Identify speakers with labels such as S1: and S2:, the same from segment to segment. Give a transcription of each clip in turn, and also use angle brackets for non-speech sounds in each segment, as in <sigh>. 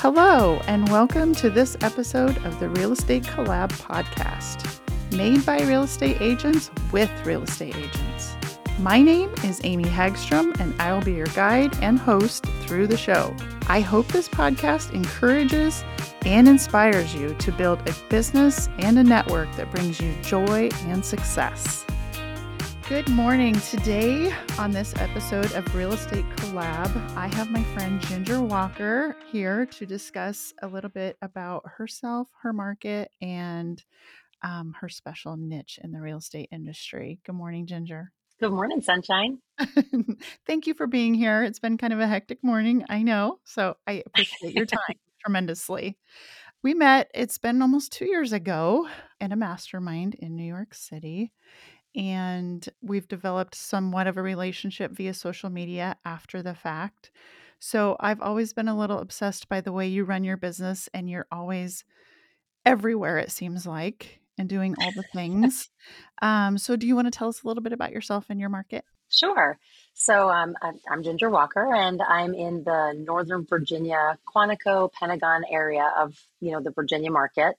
S1: Hello, and welcome to this episode of the Real Estate Collab podcast, made by real estate agents with real estate agents. My name is Amy Hagstrom, and I will be your guide and host through the show. I hope this podcast encourages and inspires you to build a business and a network that brings you joy and success. Good morning. Today, on this episode of Real Estate Collab, I have my friend Ginger Walker here to discuss a little bit about herself, her market, and um, her special niche in the real estate industry. Good morning, Ginger.
S2: Good morning, sunshine. <laughs>
S1: Thank you for being here. It's been kind of a hectic morning, I know. So I appreciate your <laughs> time tremendously. We met, it's been almost two years ago, in a mastermind in New York City and we've developed somewhat of a relationship via social media after the fact. So I've always been a little obsessed by the way you run your business, and you're always everywhere, it seems like, and doing all the <laughs> things. um, so, do you want to tell us a little bit about yourself and your market?
S2: Sure. So um, I'm Ginger Walker, and I'm in the Northern Virginia, Quantico, Pentagon area of you know the Virginia market.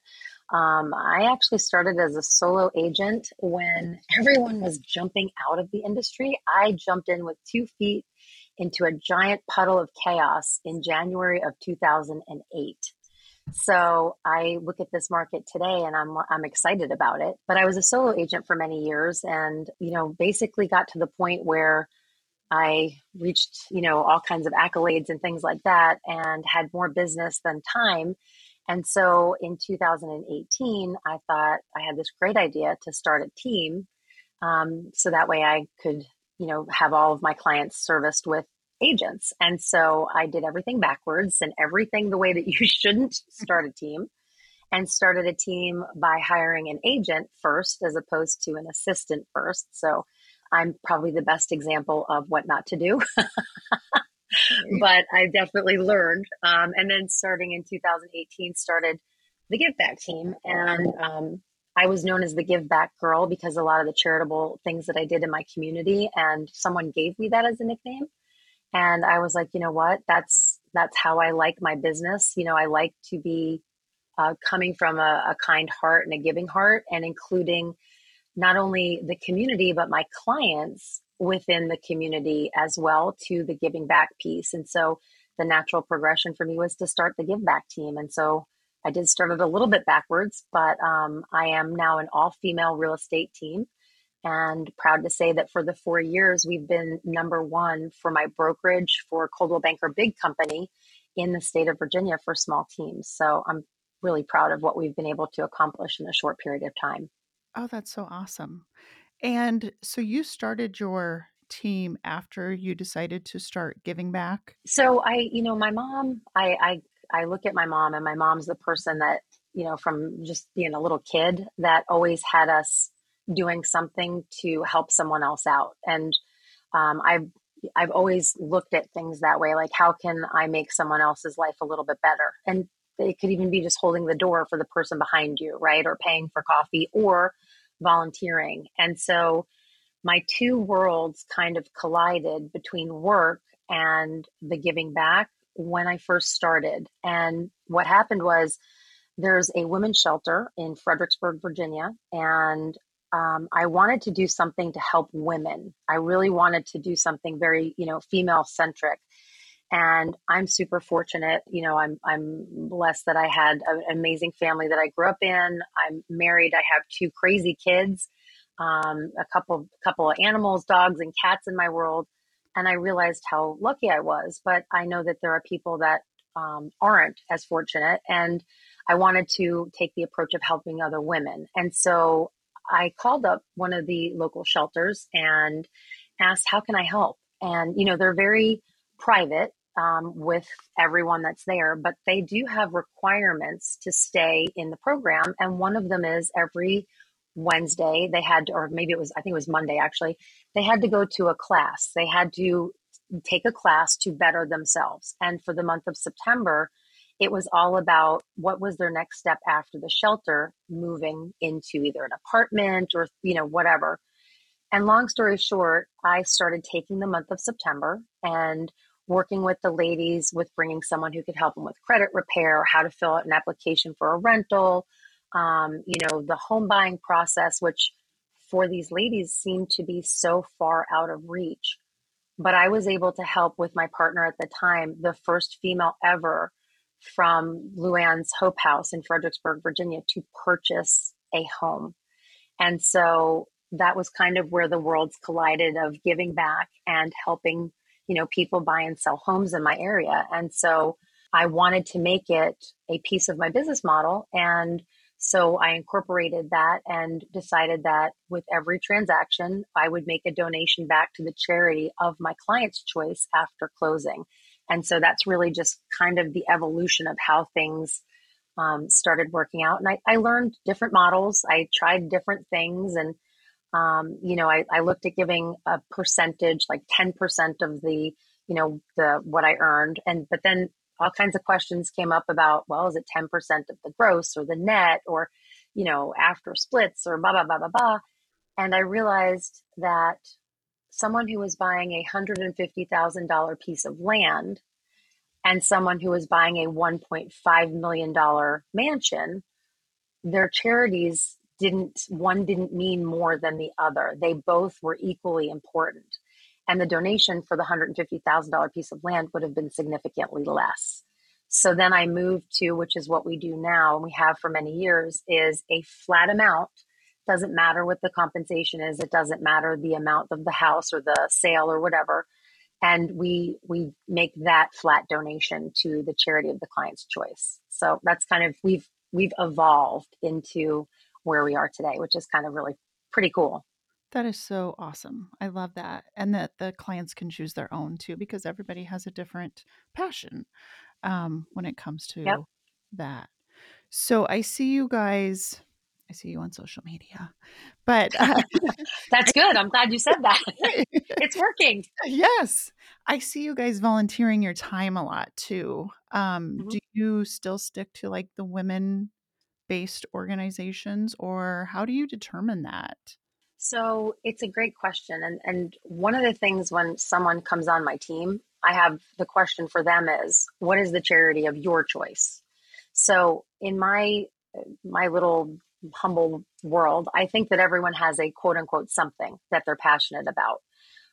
S2: Um, I actually started as a solo agent when <laughs> everyone was jumping out of the industry. I jumped in with two feet into a giant puddle of chaos in January of 2008. So I look at this market today and I'm I'm excited about it. But I was a solo agent for many years and you know basically got to the point where I reached, you know, all kinds of accolades and things like that and had more business than time and so in 2018, I thought I had this great idea to start a team. Um, so that way I could, you know, have all of my clients serviced with agents. And so I did everything backwards and everything the way that <laughs> you shouldn't start a team and started a team by hiring an agent first as opposed to an assistant first. So I'm probably the best example of what not to do. <laughs> <laughs> but I definitely learned. Um, and then starting in 2018, started the Give Back team. And um, I was known as the Give Back girl because a lot of the charitable things that I did in my community, and someone gave me that as a nickname. And I was like, you know what? That's that's how I like my business. You know, I like to be uh, coming from a, a kind heart and a giving heart, and including not only the community but my clients within the community as well to the giving back piece. And so the natural progression for me was to start the give back team. And so I did start it a little bit backwards, but um, I am now an all female real estate team. And proud to say that for the four years, we've been number one for my brokerage for Coldwell Banker Big Company in the state of Virginia for small teams. So I'm really proud of what we've been able to accomplish in a short period of time.
S1: Oh, that's so awesome. And so you started your team after you decided to start giving back?
S2: So I, you know, my mom, I I I look at my mom and my mom's the person that, you know, from just being a little kid that always had us doing something to help someone else out. And um, I've I've always looked at things that way, like how can I make someone else's life a little bit better? And it could even be just holding the door for the person behind you, right? Or paying for coffee or volunteering. And so my two worlds kind of collided between work and the giving back when I first started. And what happened was there's a women's shelter in Fredericksburg, Virginia, and um, I wanted to do something to help women. I really wanted to do something very, you know, female centric. And I'm super fortunate. You know, I'm I'm blessed that I had an amazing family that I grew up in. I'm married. I have two crazy kids um, a couple couple of animals, dogs and cats in my world, and I realized how lucky I was. But I know that there are people that um, aren't as fortunate, and I wanted to take the approach of helping other women. And so I called up one of the local shelters and asked, "How can I help?" And you know, they're very private um, with everyone that's there, but they do have requirements to stay in the program. And one of them is every Wednesday, they had, or maybe it was, I think it was Monday actually, they had to go to a class. They had to take a class to better themselves. And for the month of September, it was all about what was their next step after the shelter, moving into either an apartment or, you know, whatever. And long story short, I started taking the month of September and working with the ladies with bringing someone who could help them with credit repair, how to fill out an application for a rental, um, you know, the home buying process, which for these ladies seemed to be so far out of reach. But I was able to help with my partner at the time, the first female ever from Loisann's Hope House in Fredericksburg, Virginia, to purchase a home. And so that was kind of where the worlds collided of giving back and helping, you know, people buy and sell homes in my area. And so I wanted to make it a piece of my business model. And so I incorporated that and decided that with every transaction, I would make a donation back to the charity of my client's choice after closing. And so that's really just kind of the evolution of how things um, started working out. And I, I, learned different models. I tried different things. And, um, you know, I, I, looked at giving a percentage, like 10% of the, you know, the, what I earned. And, but then all kinds of questions came up about, well, is it 10% of the gross or the net or, you know, after splits or blah, blah, blah, blah, blah. And I realized that someone who was buying a $150,000 piece of land and someone who was buying a $1.5 million mansion, their charities didn't, one didn't mean more than the other. They both were equally important. And the donation for the $150,000 piece of land would have been significantly less. So then I moved to, which is what we do now, and we have for many years, is a flat amount. Doesn't matter what the compensation is. It doesn't matter the amount of the house or the sale or whatever and we we make that flat donation to the charity of the client's choice so that's kind of we've we've evolved into where we are today which is kind of really pretty cool
S1: that is so awesome i love that and that the clients can choose their own too because everybody has a different passion um, when it comes to yep. that so i see you guys I see you on social media. But uh, <laughs>
S2: that's good. I'm glad you said that. <laughs> <laughs> it's working.
S1: Yes. I see you guys volunteering your time a lot too. Um, mm-hmm. Do you still stick to like the women based organizations or how do you determine that?
S2: So it's a great question. And, and one of the things when someone comes on my team, I have the question for them is what is the charity of your choice? So in my my little humble world, I think that everyone has a quote unquote something that they're passionate about.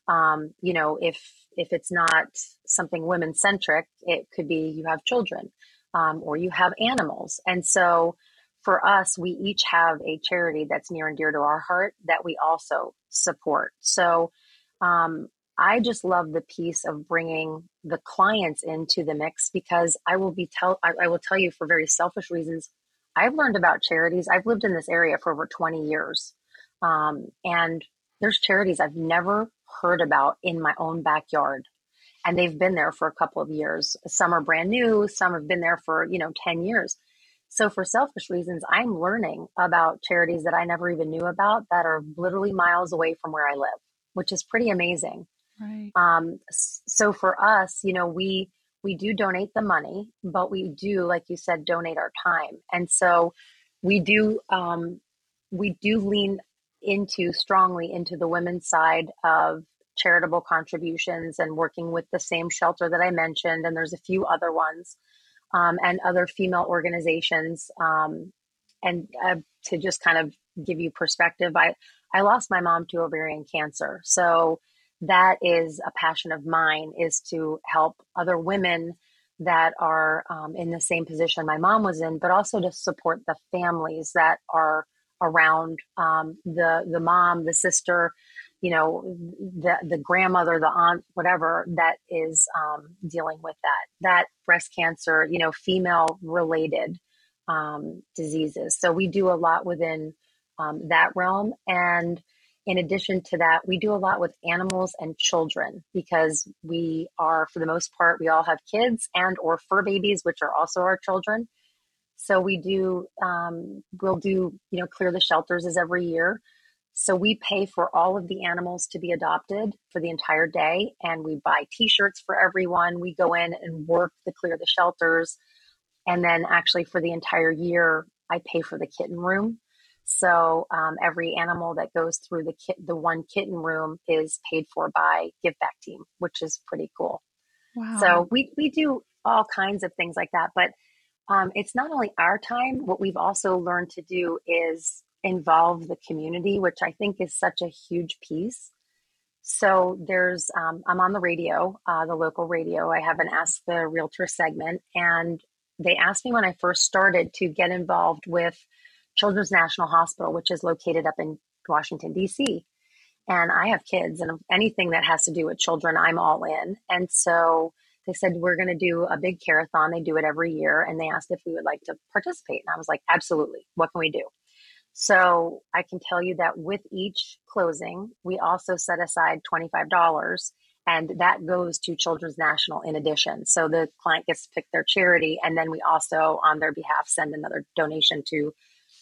S2: Um, you know, if if it's not something women centric, it could be you have children um, or you have animals, and so for us, we each have a charity that's near and dear to our heart that we also support. So um, I just love the piece of bringing the clients into the mix because I will be tell I, I will tell you for very selfish reasons I've learned about charities. I've lived in this area for over 20 years. Um, and there's charities I've never heard about in my own backyard. And they've been there for a couple of years. Some are brand new, some have been there for, you know, 10 years. So for selfish reasons, I'm learning about charities that I never even knew about that are literally miles away from where I live, which is pretty amazing. Right. Um, so for us, you know, we we do donate the money, but we do, like you said, donate our time. And so we do um, we do lean into strongly into the women's side of charitable contributions and working with the same shelter that I mentioned, and there's a few other ones, um, and other female organizations. Um, and uh, to just kind of give you perspective, I I lost my mom to ovarian cancer, so that is a passion of mine is to help other women that are um, in the same position my mom was in but also to support the families that are around um, the the mom the sister you know the the grandmother the aunt whatever that is um, dealing with that that breast cancer you know female related um, diseases so we do a lot within um, that realm and in addition to that, we do a lot with animals and children because we are, for the most part, we all have kids and or fur babies, which are also our children. So we do, um, we'll do, you know, clear the shelters as every year. So we pay for all of the animals to be adopted for the entire day, and we buy T-shirts for everyone. We go in and work to clear the shelters, and then actually for the entire year, I pay for the kitten room so um, every animal that goes through the kit, the one kitten room is paid for by Give Back Team, which is pretty cool. Wow. So we, we do all kinds of things like that. But um, it's not only our time, what we've also learned to do is involve the community, which I think is such a huge piece. So there's, um, I'm on the radio, uh, the local radio. I have an Ask the Realtor segment, and they asked me when I first started to get involved with Children's National Hospital, which is located up in Washington, D.C. And I have kids, and anything that has to do with children, I'm all in. And so they said, We're going to do a big carathon. They do it every year. And they asked if we would like to participate. And I was like, Absolutely. What can we do? So I can tell you that with each closing, we also set aside $25 and that goes to Children's National in addition. So the client gets to pick their charity, and then we also, on their behalf, send another donation to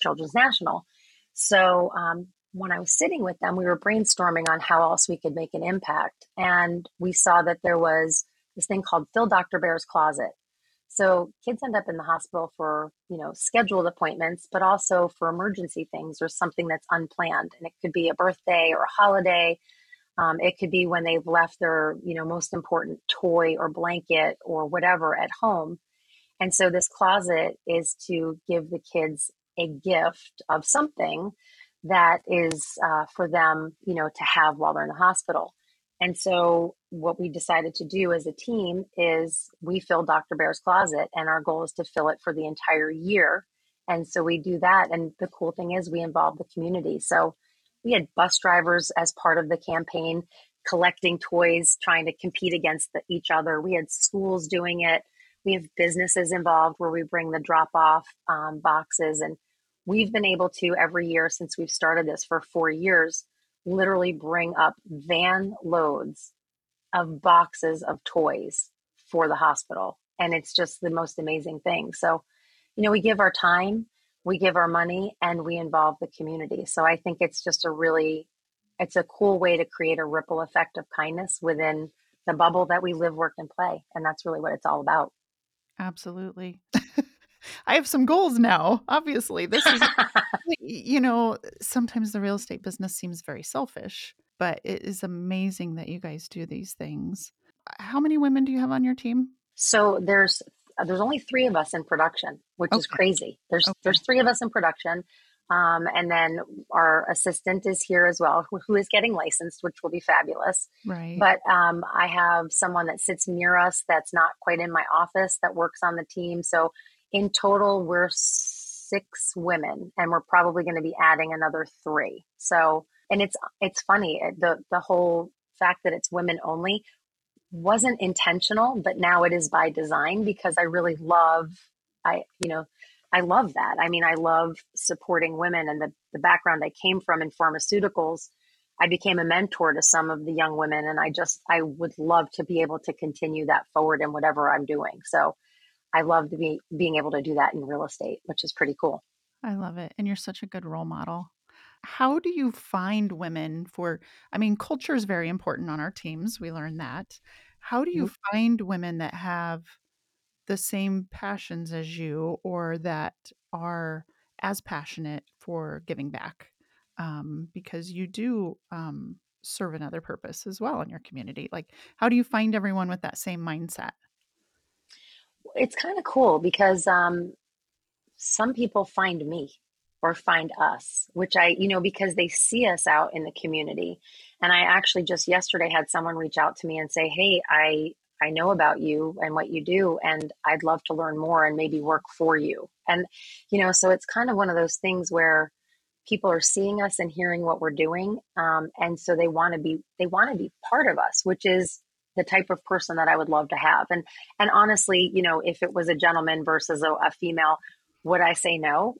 S2: Children's National. So um, when I was sitting with them, we were brainstorming on how else we could make an impact, and we saw that there was this thing called Fill Dr. Bear's Closet. So kids end up in the hospital for, you know, scheduled appointments, but also for emergency things or something that's unplanned. And it could be a birthday or a holiday. Um, it could be when they've left their, you know, most important toy or blanket or whatever at home. And so this closet is to give the kids a gift of something that is uh, for them, you know, to have while they're in the hospital. And so, what we decided to do as a team is we fill Dr. Bear's closet, and our goal is to fill it for the entire year. And so, we do that. And the cool thing is, we involve the community. So, we had bus drivers as part of the campaign collecting toys, trying to compete against the, each other. We had schools doing it. We have businesses involved where we bring the drop off um, boxes. And we've been able to every year since we've started this for four years literally bring up van loads of boxes of toys for the hospital. And it's just the most amazing thing. So, you know, we give our time, we give our money, and we involve the community. So I think it's just a really, it's a cool way to create a ripple effect of kindness within the bubble that we live, work, and play. And that's really what it's all about.
S1: Absolutely. <laughs> I have some goals now. Obviously, this is, <laughs> you know, sometimes the real estate business seems very selfish, but it is amazing that you guys do these things. How many women do you have on your team?
S2: So there's there's only three of us in production, which okay. is crazy. There's okay. there's three of us in production. Um, and then our assistant is here as well, who, who is getting licensed, which will be fabulous.
S1: Right.
S2: But um, I have someone that sits near us that's not quite in my office that works on the team. So in total, we're six women, and we're probably going to be adding another three. So, and it's it's funny eh, the the whole fact that it's women only wasn't intentional, but now it is by design because I really love I you know I love that. I mean, I love supporting women and the the background I came from in pharmaceuticals. I became a mentor to some of the young women, and I just I would love to be able to continue that forward in whatever I'm doing. So I love to be being able to do that in real estate, which is pretty cool.
S1: I love it. And you're such a good role model. How do you find women for I mean, culture is very important on our teams. We learn that. How do you mm-hmm. find women that have the same passions as you or that are as passionate for giving back? Um, because you do um, serve another purpose as well in your community. Like, how do you find everyone with that same mindset?
S2: It's kind of cool because um, some people find me or find us, which I, you know, because they see us out in the community. And I actually just yesterday had someone reach out to me and say, "Hey, I I know about you and what you do, and I'd love to learn more and maybe work for you." And you know, so it's kind of one of those things where people are seeing us and hearing what we're doing, um, and so they want to be they want to be part of us, which is the type of person that I would love to have. And and honestly, you know, if it was a gentleman versus a, a female, would I say no?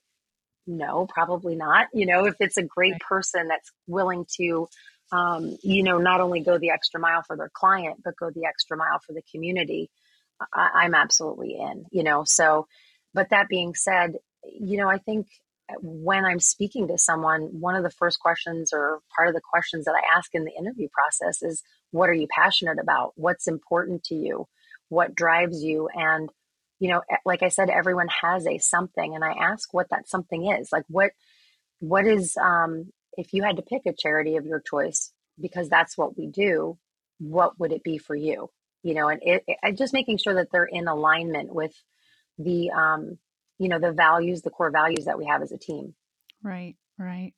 S2: No, probably not. You know, if it's a great person that's willing to, um, you know, not only go the extra mile for their client, but go the extra mile for the community, I, I'm absolutely in. You know, so. But that being said, you know, I think when I'm speaking to someone, one of the first questions or part of the questions that I ask in the interview process is what are you passionate about? What's important to you? What drives you? And, you know, like I said, everyone has a something. And I ask what that something is. Like, what, what is, um, if you had to pick a charity of your choice, because that's what we do, what would it be for you? you know, and it, it, just making sure that they're in alignment with the, um, you know, the values, the core values that we have as a team.
S1: Right, right.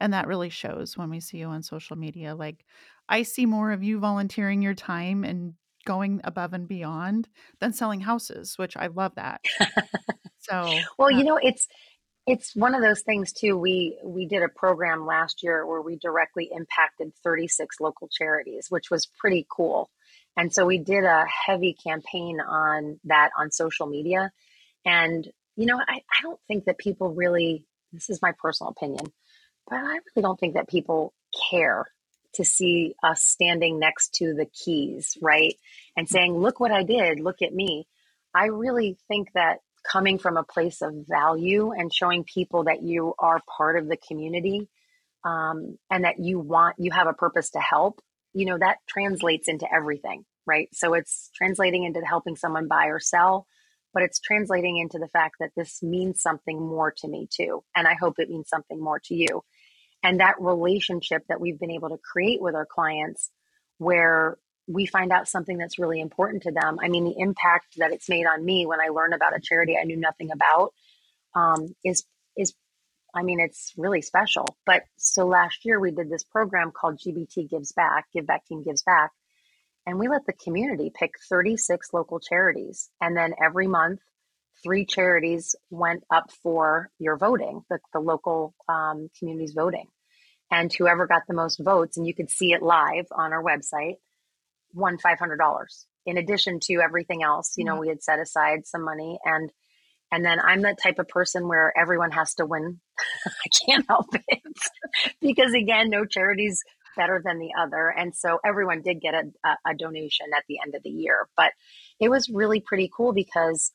S1: And that really shows when we see you on social media. Like, I see more of you volunteering your time and going above and beyond than selling houses, which I love that. So,
S2: well, uh, you know, it's it's one of those things too. We we did a program last year where we directly impacted 36 local charities, which was pretty cool. And so we did a heavy campaign on that on social media. And you know, I, I don't think that people really this is my personal opinion, but I really don't think that people care to see us standing next to the keys, right? And saying, look what I did, look at me. I really think that coming from a place of value and showing people that you are part of the community um, and that you want, you have a purpose to help, you know, that translates into everything, right? So it's translating into helping someone buy or sell, but it's translating into the fact that this means something more to me too. And I hope it means something more to you. And that relationship that we've been able to create with our clients where we find out something that's really important to them. I mean, the impact that it's made on me when I learn about a charity I knew nothing about um, is is I mean, it's really special. But so last year we did this program called GBT Gives Back, Give Back Team Gives Back, and we let the community pick 36 local charities, and then every month three charities went up for your voting, the, the local um, communities voting. And whoever got the most votes, and you could see it live on our website, won $500 in addition to everything else you know we had set aside some money and and then i'm that type of person where everyone has to win. <laughs> I can't help it. <laughs> Because again no charity's better than the other and so everyone did get a, a, donation at the end of the year. But it was really pretty cool because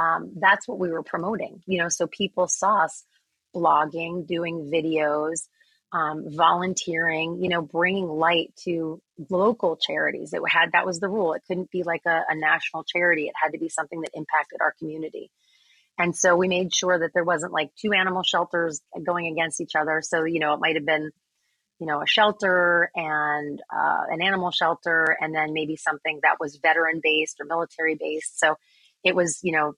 S2: um, that's what we were promoting you know so people saw us blogging doing videos um, volunteering, you know, bringing light to local charities. It had that was the rule. It couldn't be like a, a national charity. It had to be something that impacted our community. And so we made sure that there wasn't like two animal shelters going against each other. So you know, it might have been, you know, a shelter and uh, an animal shelter, and then maybe something that was veteran based or military based. So it was, you know,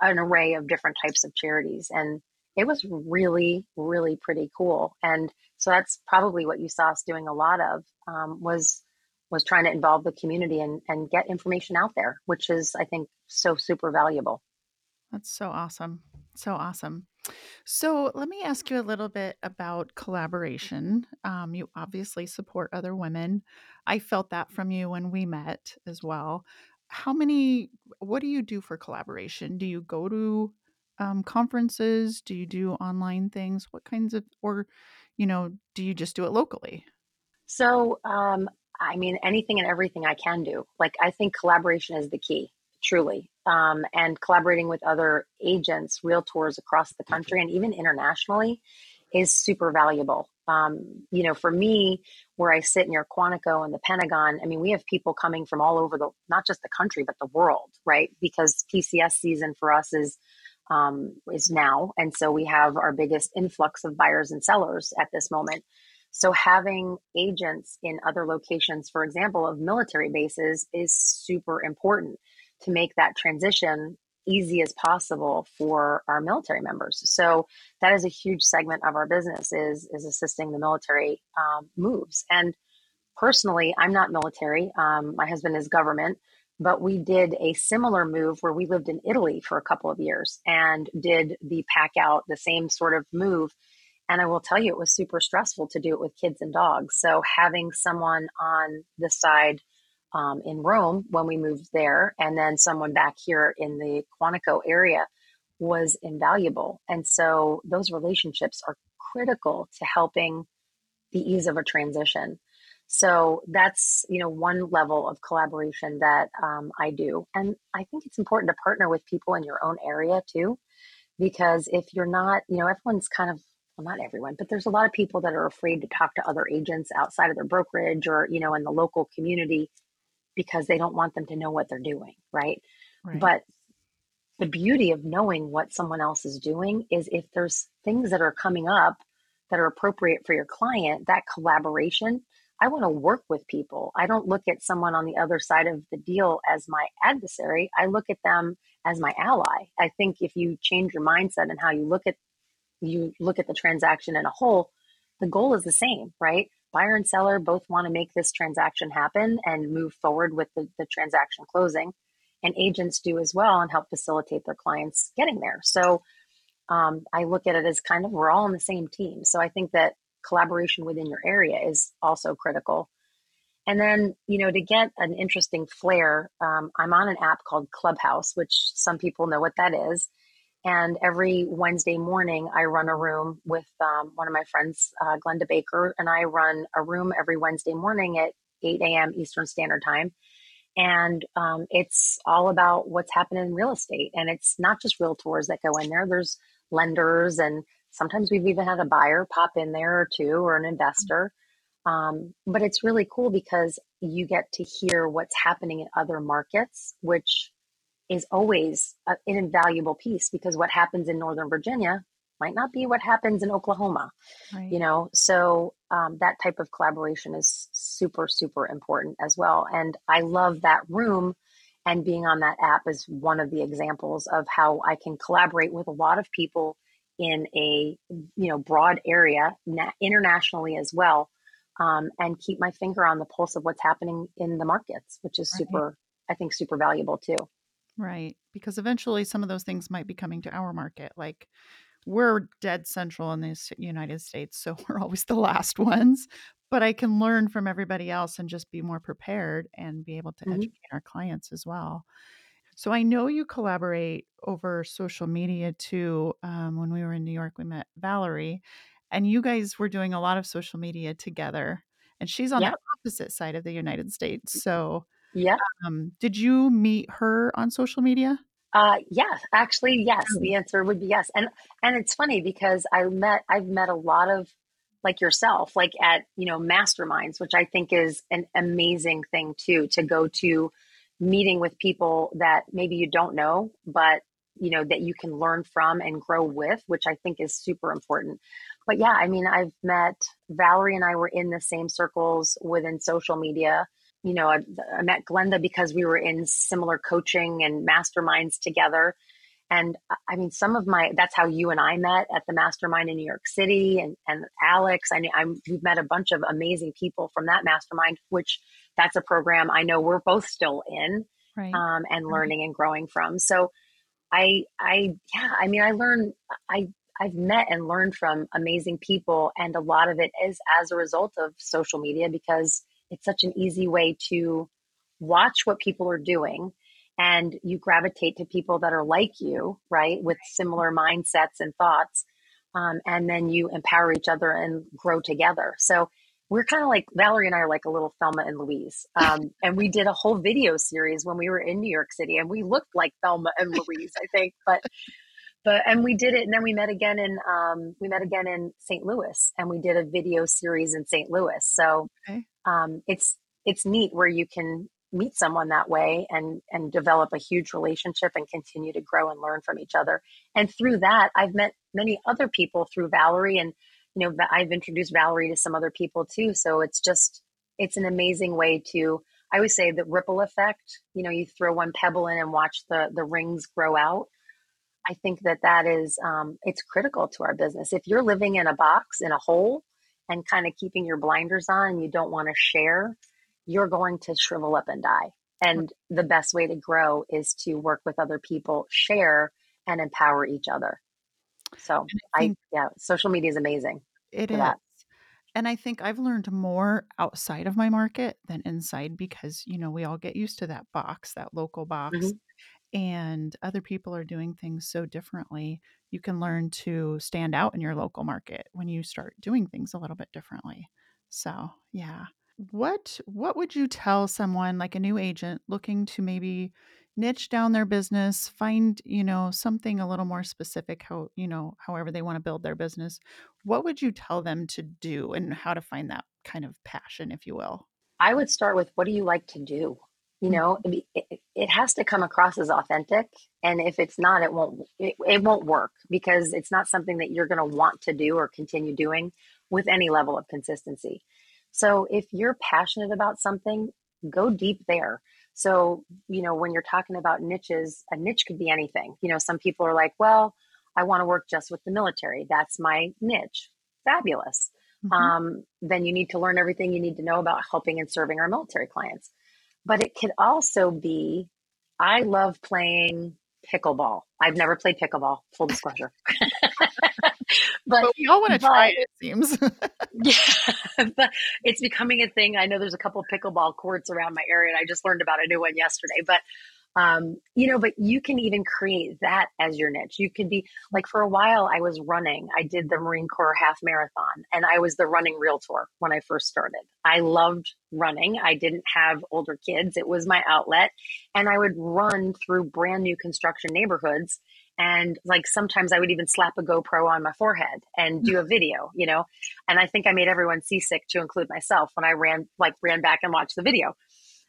S2: an array of different types of charities and it was really really pretty cool and so that's probably what you saw us doing a lot of um, was was trying to involve the community and, and get information out there which is i think so super valuable.
S1: That's so awesome so awesome. So let me ask you a little bit about collaboration. Um, you obviously support other women. I felt that from you when we met as well how many what do you do for collaboration do you go to um, conferences? Do you do online things? What kinds of, or, you know, do you just do it locally?
S2: So, um, I mean, anything and everything I can do. Like, I think collaboration is the key, truly. Um, and collaborating with other agents, realtors across the country, and even internationally is super valuable. Um, you know, for me, where I sit near Quantico and the Pentagon, I mean, we have people coming from all over the, not just the country, but the world, right? Because PCS season for us is um, is now. And so we have our biggest influx of buyers and sellers at this moment. So having agents in other locations, for example, of military bases is super important to make that transition easy as possible for our military members. So that is a huge segment of our business is is assisting the military um, moves. And personally, I'm not military. Um, my husband is government, but we did a similar move where we lived in Italy for a couple of years and did the pack out, the same sort of move. And I will tell you, it was super stressful to do it with kids and dogs. So having someone on the side um, in Rome when we moved there, and then someone back here in the Quantico area was invaluable. And so those relationships are critical to helping the ease of a transition. So that's you know one level of collaboration that um, I do, and I think it's important to partner with people in your own area too, because if you're not, you know, everyone's kind of well, not everyone, but there's a lot of people that are afraid to talk to other agents outside of their brokerage or you know in the local community because they don't want them to know what they're doing, right? right. But the beauty of knowing what someone else is doing is if there's things that are coming up that are appropriate for your client, that collaboration I want to work with people. I don't look at someone on the other side of the deal as my adversary. I look at them as my ally. I think if you change your mindset and how you look at you look at the transaction in a whole, the goal is the same, right? Buyer and seller both want to make this transaction happen and move forward with the, the transaction closing. And agents do as well and help facilitate their clients getting there. So um, I look at it as kind of we're all on the same team. So I think that collaboration within your area is also critical. And then, you know, to get an interesting flair, um, I'm on an app called Clubhouse, which some people know what that is. And every Wednesday morning, I run a room with um, one of my friends, uh, Glenda Baker, and I run a room every Wednesday morning at 8 a.m. Eastern Standard Time. And um, it's all about what's happening in real estate. And it's not just realtors that go in there, there's lenders, and sometimes we've even had a buyer pop in there or two or an investor. Um, but it's really cool because you get to hear what's happening in other markets, which is always a, an invaluable piece because what happens in Northern Virginia might not be what happens in Oklahoma, right. you know? So um, that type of collaboration is super, super important as well. And I love that room and being on that app is one of the examples of how I can collaborate with a lot of people in a, you know, broad area internationally as well. Um, and keep my finger on the pulse of what's happening in the markets, which is right. super, I think, super valuable too.
S1: Right. Because eventually some of those things might be coming to our market. Like we're dead central in the United States, so <laughs> we're always the last ones. But I can learn from everybody else and just be more prepared and be able to mm-hmm. educate our clients as well. So I know you collaborate over social media too. Um, when we were in New York, we met Valerie, and you guys were doing a lot of social media together. And she's on yep. the opposite side of the United States. So
S2: yeah.
S1: Um, did you meet her on social media?
S2: Uh, yes, actually, yes. Oh. The answer would be yes. And and it's funny because I met I've met a lot of like yourself, like at you know masterminds, which I think is an amazing thing too to go to meeting with people that maybe you don't know, but you know that you can learn from and grow with, which I think is super important. But yeah, I mean, I've met Valerie and I were in the same circles within social media you know, I, I, met Glenda because we were in similar coaching and masterminds together. And I mean, some of my, that's how you and I met at the mastermind in New York City and, and Alex. I mean, I'm, we've met a bunch of amazing people from that mastermind, which that's a program I know we're both still in right. um, and learning right. and growing from. So I, I, yeah, I mean, I learned, I, I've met and learned from amazing people. And a lot of it is as a result of social media because it's such an easy way to watch what people are doing and you gravitate to people that are like you, right, with similar mindsets and thoughts. Um, and then you empower each other and grow together. So we're kind of like Valerie and I are like a little Thelma and Louise. Um, <laughs> and we did a whole video series when we were in New York City, and we looked like Thelma and Louise, I think. But but and we did it, and then we met again in um, we met again in St. Louis, and we did a video series in St. Louis. So okay um, it's it's neat where you can meet someone that way and and develop a huge relationship and continue to grow and learn from each other and through that i've met many other people through valerie and you know i've introduced valerie to some other people too so it's just it's an amazing way to i always say the ripple effect you know you throw one pebble in and watch the the rings grow out i think that that is um, it's critical to our business if you're living in a box in a hole and kind of keeping your blinders on and you don't want to share, you're going to shrivel up and die. And the best way to grow is to work with other people, share, and empower each other. So I, I yeah, social media is amazing.
S1: It is. That. And I think I've learned more outside of my market than inside because, you know, we all get used to that box, that local box. Mm-hmm and other people are doing things so differently, you can learn to stand out in your local market when you start doing things a little bit differently. So, yeah. What what would you tell someone like a new agent looking to maybe niche down their business, find, you know, something a little more specific how, you know, however they want to build their business? What would you tell them to do and how to find that kind of passion, if you will?
S2: I would start with what do you like to do? You know it, it, has to come across as authentic and if it's not it won't it, it won't work because it's not something that you're going to want to do or continue doing with any level of consistency So if you're passionate about something, go deep there. So, you know, when you're talking about niches, a niche could be anything. You know, some people are like, well, I want to work just with the military. That's my niche. Fabulous. Mm-hmm. Um, then you need to learn everything you need to know about helping and serving our military clients. But it could also be I love playing pickleball. I've never played pickleball, full disclosure. <laughs>
S1: but, but, we all want to try it, it seems. <laughs> <laughs>
S2: yeah, but it's becoming a thing. I know there's a couple pickleball courts around my area, and I just learned about a new one yesterday. But um, you know, but you can even create that as your niche. You could be like for a while I was running. I did the Marine Corps half marathon and I was the running realtor when I first started. I loved running. I didn't have older kids. It was my outlet and I would run through brand new construction neighborhoods and like sometimes I would even slap a GoPro on my forehead and do a video, you know. And I think I made everyone seasick to include myself when I ran like ran back and watched the video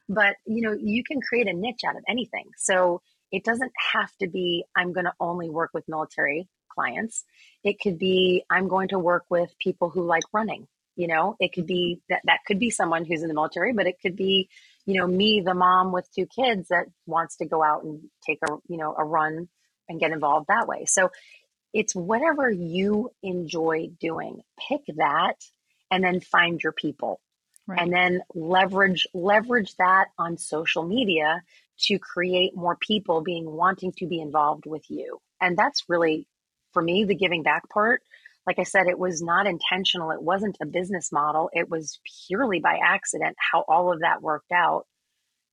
S2: but you know you can create a niche out of anything. So it doesn't have to be i'm going to only work with military clients. It could be i'm going to work with people who like running you know? It could mm-hmm. be that that could be someone who's in the military but it could be you know me the mom with two kids that wants to go out and take a you know a run and get involved that way. So it's whatever you enjoy doing pick that and then find your people Right. and then leverage leverage that on social media to create more people being wanting to be involved with you. And that's really for me the giving back part. Like i said it was not intentional. It wasn't a business model. It was purely by accident how all of that worked out.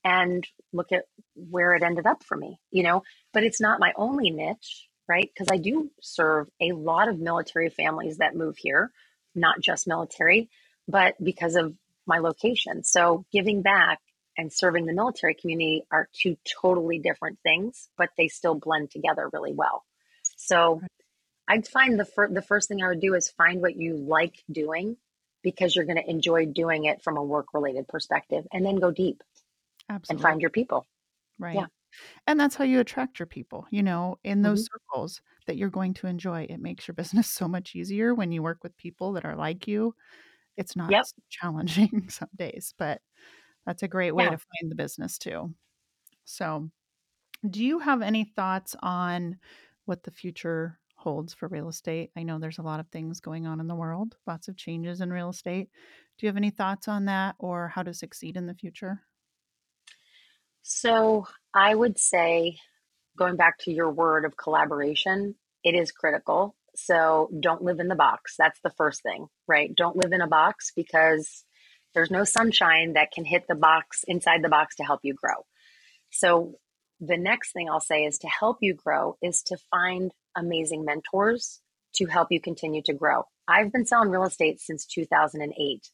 S2: And look at where it ended up for me you know? But it's not my only niche right? Because i do serve a lot of military families that move here not just military but because of my location. So giving back and serving the military community are two totally different things, but they still blend together really well. So I'd find the fir- the first thing I would do is find what you like doing because you're going to enjoy doing it from a work related perspective and then go deep Absolutely. and find your people.
S1: Right. Yeah. And that's how you attract your people, you know, in those mm-hmm. circles that you're going to enjoy. It makes your <laughs> business so much easier when you work with people that are like you it's not yep. <laughs> challenging some days, but that's a great way yeah. to find the business too. So, do you have any thoughts on what the future holds for real estate? I know there's a lot of things going on in the world, lots of changes in real estate. Do you have any thoughts on that or how to succeed in the future?
S2: So, I would say, going back to your word of collaboration, it is critical. So don't live in the box. That's the first thing, right? Don't live in a box because there's no sunshine that can hit the box inside the box to help you grow. So the next thing I'll say is to help you grow is to find amazing mentors to help you continue to grow. I've been selling real estate since 2008.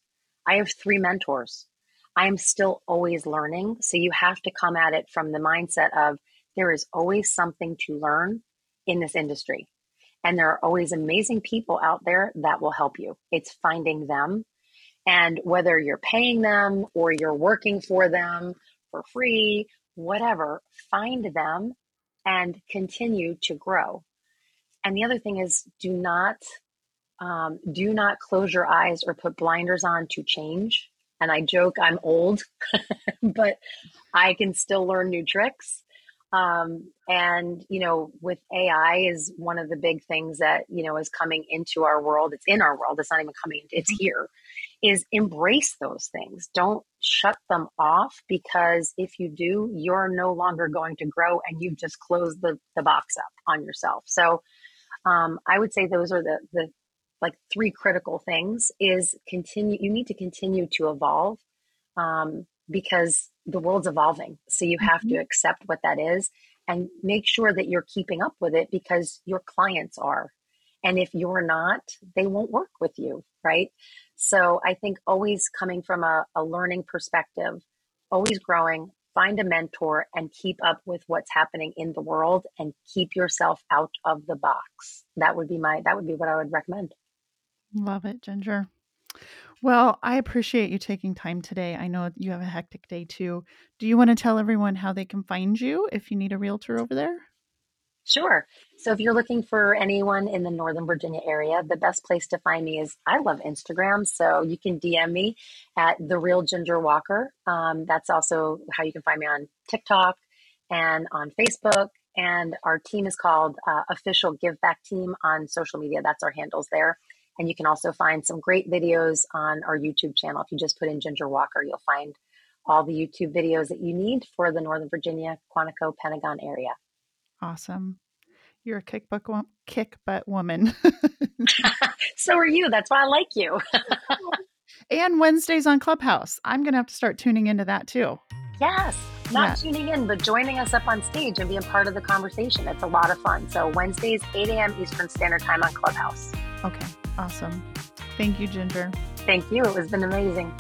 S2: I have three mentors. I am still always learning. So you have to come at it from the mindset of there is always something to learn in this industry. And there are always amazing people out there that will help you. It's finding them. And whether you're paying them or you're working for them for free, whatever, find them and continue to grow. And the other thing is do not um, do not close your eyes or put blinders on to change. And I joke I'm old, <laughs> but I can still learn new tricks. Um, and you know, with AI is one of the big things that you know is coming into our world. It's in our world. It's not even coming. It's mm-hmm. here. Is embrace those things. Don't shut them off because if you do, you're no longer going to grow, and you've just closed the the box up on yourself. So, um, I would say those are the the like three critical things. Is continue. You need to continue to evolve. Um, because the world's evolving. So you have mm-hmm. to accept what that is and make sure that you're keeping up with it because your clients are. And if you're not, they won't work with you, right? So I think always coming from a, a learning perspective, always growing, find a mentor and keep up with what's happening in the world and keep yourself out of the box. That would be my that would be what I would recommend.
S1: Love it, Ginger. Well, I appreciate you taking time today. I know you have a hectic day too. Do you want to tell everyone how they can find you if you need a realtor over there?
S2: Sure. So if you're looking for anyone in the Northern Virginia area, the best place to find me is I love Instagram. So you can DM me at the real Ginger Walker. Um, that's also how you can find me on TikTok and on Facebook. And our team is called uh, Official Give Back Team on social media. That's our handles there. And you can also find some great videos on our YouTube channel. If you just put in Ginger Walker, you'll find all the YouTube videos that you need for the Northern Virginia, Quantico, Pentagon area.
S1: Awesome. You're a kick butt, kick butt woman. <laughs> <laughs>
S2: so are you. That's why I like you. <laughs>
S1: and Wednesdays on Clubhouse. I'm going to have to start tuning into that too.
S2: Yes. Not yeah. tuning in, but joining us up on stage and being part of the conversation. It's a lot of fun. So Wednesdays, 8 a.m. Eastern Standard Time on Clubhouse.
S1: Okay. Awesome. Thank you, Ginger.
S2: Thank you. It has been amazing.